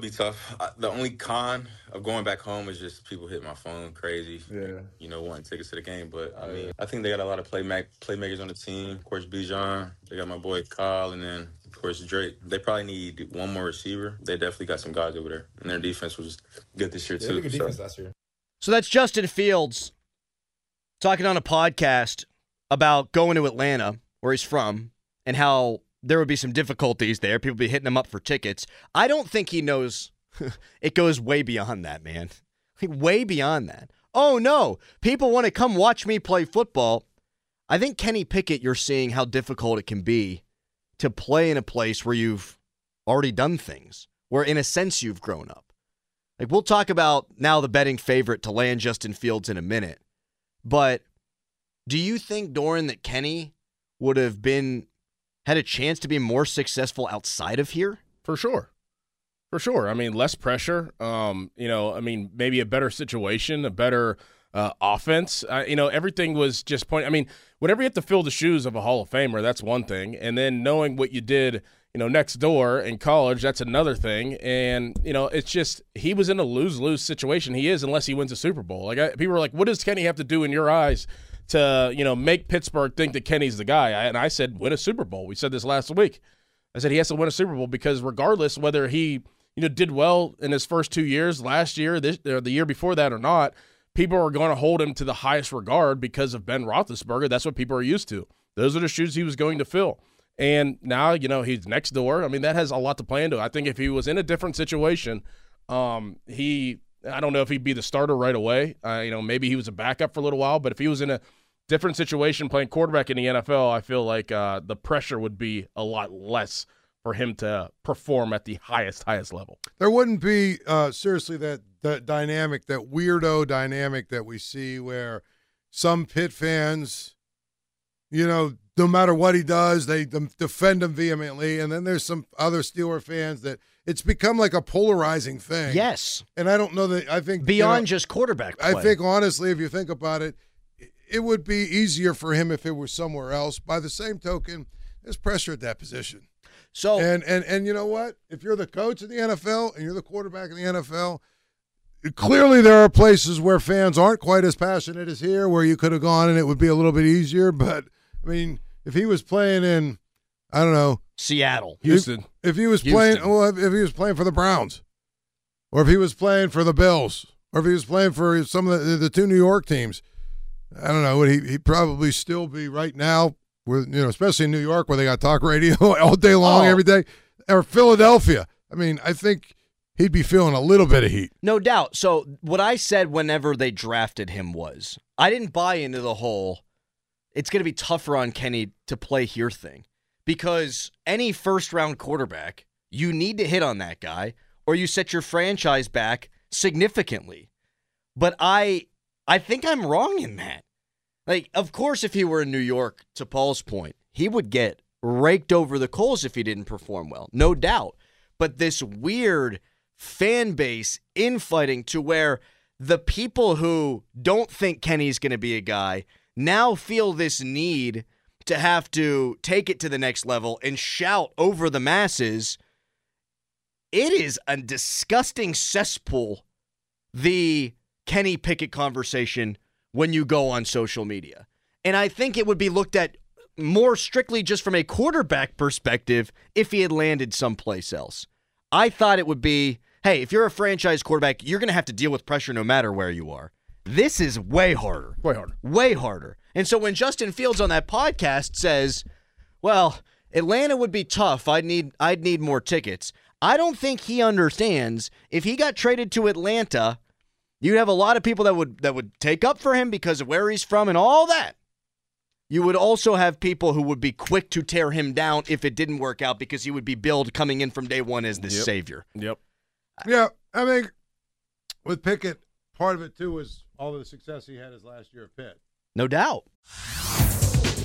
Would be tough. I, the only con of going back home is just people hit my phone crazy. Yeah. You know, wanting tickets to the game. But I mean, I think they got a lot of play playmakers on the team. Of course, Bijan. They got my boy Kyle, and then of course Drake. They probably need one more receiver. They definitely got some guys over there, and their defense was good this year Yeah, too. good so. last year. So that's Justin Fields talking on a podcast about going to Atlanta, where he's from, and how there would be some difficulties there. People be hitting him up for tickets. I don't think he knows it goes way beyond that, man. Like, way beyond that. Oh, no. People want to come watch me play football. I think Kenny Pickett, you're seeing how difficult it can be to play in a place where you've already done things, where in a sense you've grown up. Like we'll talk about now the betting favorite to land Justin Fields in a minute. But do you think Doran that Kenny would have been had a chance to be more successful outside of here? For sure. For sure. I mean, less pressure. Um, you know, I mean, maybe a better situation, a better uh, offense. You know, everything was just point. I mean, whenever you have to fill the shoes of a Hall of Famer, that's one thing, and then knowing what you did, you know, next door in college, that's another thing. And you know, it's just he was in a lose lose situation. He is unless he wins a Super Bowl. Like I, people are like, what does Kenny have to do in your eyes? To you know, make Pittsburgh think that Kenny's the guy, and I said, win a Super Bowl. We said this last week. I said he has to win a Super Bowl because regardless whether he you know did well in his first two years, last year, this or the year before that or not, people are going to hold him to the highest regard because of Ben Roethlisberger. That's what people are used to. Those are the shoes he was going to fill. And now you know he's next door. I mean that has a lot to play into. I think if he was in a different situation, um, he I don't know if he'd be the starter right away. Uh, you know maybe he was a backup for a little while, but if he was in a different situation playing quarterback in the NFL, I feel like uh, the pressure would be a lot less for him to perform at the highest, highest level. There wouldn't be uh, seriously that that dynamic, that weirdo dynamic that we see where some Pitt fans, you know, no matter what he does, they defend him vehemently, and then there's some other Steeler fans that it's become like a polarizing thing. Yes. and I don't know that I think you Beyond know, just quarterback play. I think honestly, if you think about it, it would be easier for him if it were somewhere else. By the same token, there's pressure at that position. so. And and and you know what? If you're the coach in the NFL and you're the quarterback in the NFL, clearly there are places where fans aren't quite as passionate as here, where you could have gone and it would be a little bit easier. But I mean, if he was playing in, I don't know, Seattle. Houston. if he was Houston. playing, well, if, if he was playing for the Browns, or if he was playing for the Bills, or if he was playing for some of the, the two New York teams, I don't know. Would he he'd probably still be right now? With you know, especially in New York, where they got talk radio all day long, Oh. every day, or Philadelphia. I mean, I think he'd be feeling a little bit of heat. No doubt. So what I said whenever they drafted him was I didn't buy into the whole it's going to be tougher on Kenny to play here thing because any first round quarterback, you need to hit on that guy or you set your franchise back significantly. But I I think I'm wrong in that. Like of course if he were in New York to Paul's point, he would get raked over the coals if he didn't perform well. No doubt. But this weird fan base infighting to where the people who don't think Kenny's going to be a guy now feel this need to have to take it to the next level and shout over the masses. It is a disgusting cesspool, the Kenny Pickett conversation when you go on social media. And I think it would be looked at more strictly just from a quarterback perspective if he had landed someplace else. I thought it would be hey, if you're a franchise quarterback, you're going to have to deal with pressure no matter where you are. This is way harder. Way harder. Way harder. And so when Justin Fields on that podcast says, "Well, Atlanta would be tough. I'd need I'd need more tickets." I don't think he understands if he got traded to Atlanta, you'd have a lot of people that would that would take up for him because of where he's from and all that. You would also have people who would be quick to tear him down if it didn't work out because he would be billed coming in from day one as the Yep. savior. Yep. Yeah, I mean, with Pickett, part of it too was all of the success he had his last year at Pitt. No doubt.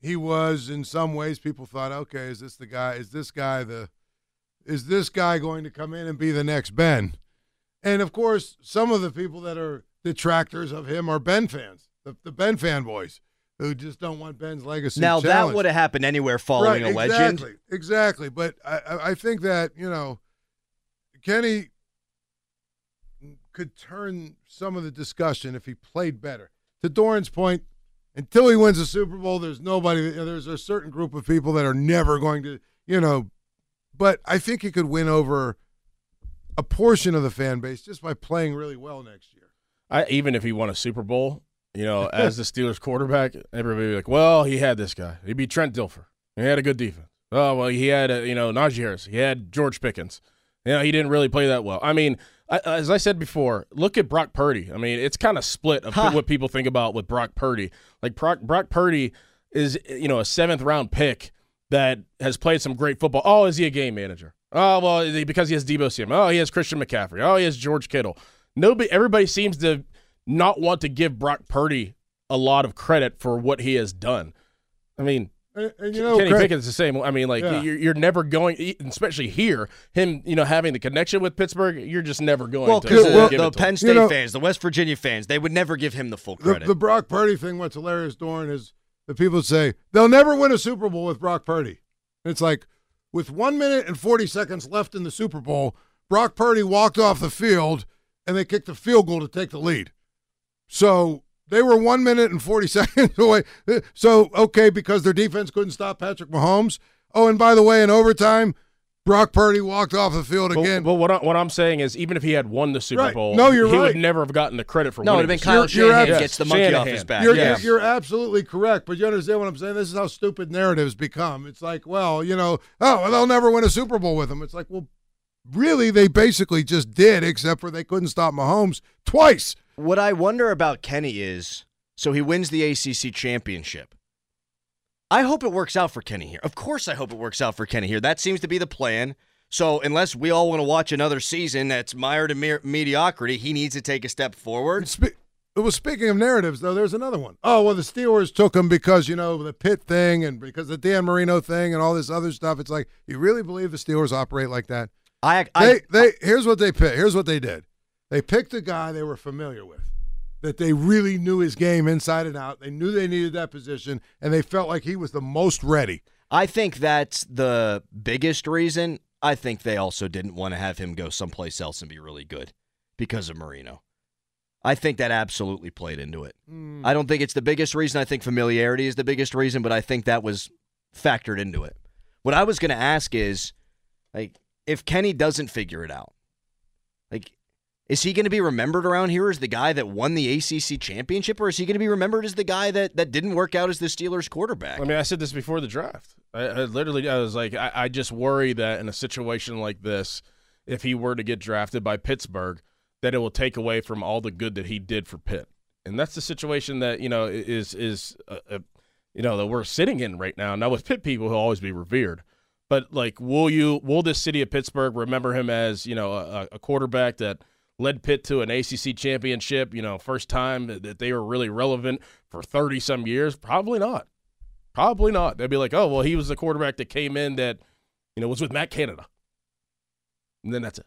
he was in some ways people thought, okay, is this the guy is this guy the is this guy going to come in and be the next Ben? And of course, some of the people that are detractors of him are Ben fans, the, the Ben fanboys who just don't want Ben's legacy. Now that would have happened anywhere following right, a legend. Exactly, exactly. But I, I- I think that you know, Kenny could turn some of the discussion if he played better. To Doran's point, until he wins a Super Bowl, there's nobody. There's a certain group of people that are never going to, you know. But I think he could win over a portion of the fan base just by playing really well next year. I, even if he won a Super Bowl, you know, as the Steelers quarterback, everybody be like, well, he had this guy. He beat Trent Dilfer. He had a good defense. Oh, well, he had, uh, you know, Najee Harris. He had George Pickens. You know, he didn't really play that well. I mean, as I said before, look at Brock Purdy. I mean, it's kind of split of Huh. what people think about with Brock Purdy. Like, Brock, Brock Purdy is, you know, a seventh round pick that has played some great football. Oh, is he a game manager? Oh, well, is he- because he has Deebo Samuel. Oh, he has Christian McCaffrey. Oh, he has George Kittle. Nobody, everybody seems to not want to give Brock Purdy a lot of credit for what he has done. I mean, And, and you know, Kenny Craig- Pickett's the same. I mean, like Yeah. you're, you're never going, especially here, him, you know, having the connection with Pittsburgh. You're just never going Well, to because well, the, give the it to. Penn State know- fans, the West Virginia fans, they would never give him the full the, credit. the Brock Purdy thing, what's hilarious, Doran, is the people say they'll never win a Super Bowl with Brock Purdy. And it's like, with one minute and 40 seconds left in the Super Bowl, Brock Purdy walked off the field and they kicked a field goal to take the lead. So they were one minute and 40 seconds away. So, okay, because their defense couldn't stop Patrick Mahomes. Oh, and by the way, in overtime, Brock Purdy walked off the field again. but what, I, what I'm saying is, even if he had won the Super Right. Bowl, No, you're he right. would never have gotten the credit for winning. no, it would have been the Kyle You're- you're Shanahan ab- gets the Yes, monkey off his back. You're, yes. you're, you're absolutely correct, but you understand what I'm saying? This is how stupid narratives become. It's like, well, you know, oh, well, they'll never win a Super Bowl with him. It's like, well, really, they basically just did, except for they couldn't stop Mahomes twice. What I wonder about Kenny is so he wins the ACC championship. I hope it works out for Kenny here. Of course, I hope it works out for Kenny here. That seems to be the plan. So, unless we all want to watch another season that's mired in mere- mediocrity, he needs to take a step forward. Spe- well, speaking of narratives, though, there's another one. Oh, well, the Steelers took him because, you know, the Pitt thing and because the Dan Marino thing and all this other stuff. It's like, you really believe the Steelers operate like that? I, They, I, they here's what they picked. Here's what they did. They picked a guy they were familiar with, that they really knew his game inside and out. They knew they needed that position, and they felt like he was the most ready. I think that's the biggest reason. I think they also didn't want to have him go someplace else and be really good because of Marino. I think that absolutely played into it. Hmm. I don't think it's the biggest reason. I think familiarity is the biggest reason, but I think that was factored into it. What I was going to ask is, like, if Kenny doesn't figure it out, like, is he going to be remembered around here as the guy that won the ACC championship, or is he going to be remembered as the guy that that didn't work out as the Steelers quarterback? I mean, I said this before the draft. I, I literally, I was like, I, I just worry that in a situation like this, if he were to get drafted by Pittsburgh, that it will take away from all the good that he did for Pitt, and that's the situation that you know is is uh, uh, you know that we're sitting in right now. Now with Pitt people, he'll always be revered, but like, will you will this city of Pittsburgh remember him as you know a, a quarterback that led Pitt to an ACC championship? You know, first time that they were really relevant for thirty some years. Probably not. Probably not. They'd be like, oh, well, he was the quarterback that came in that, you know, was with Matt Canada. And then that's it.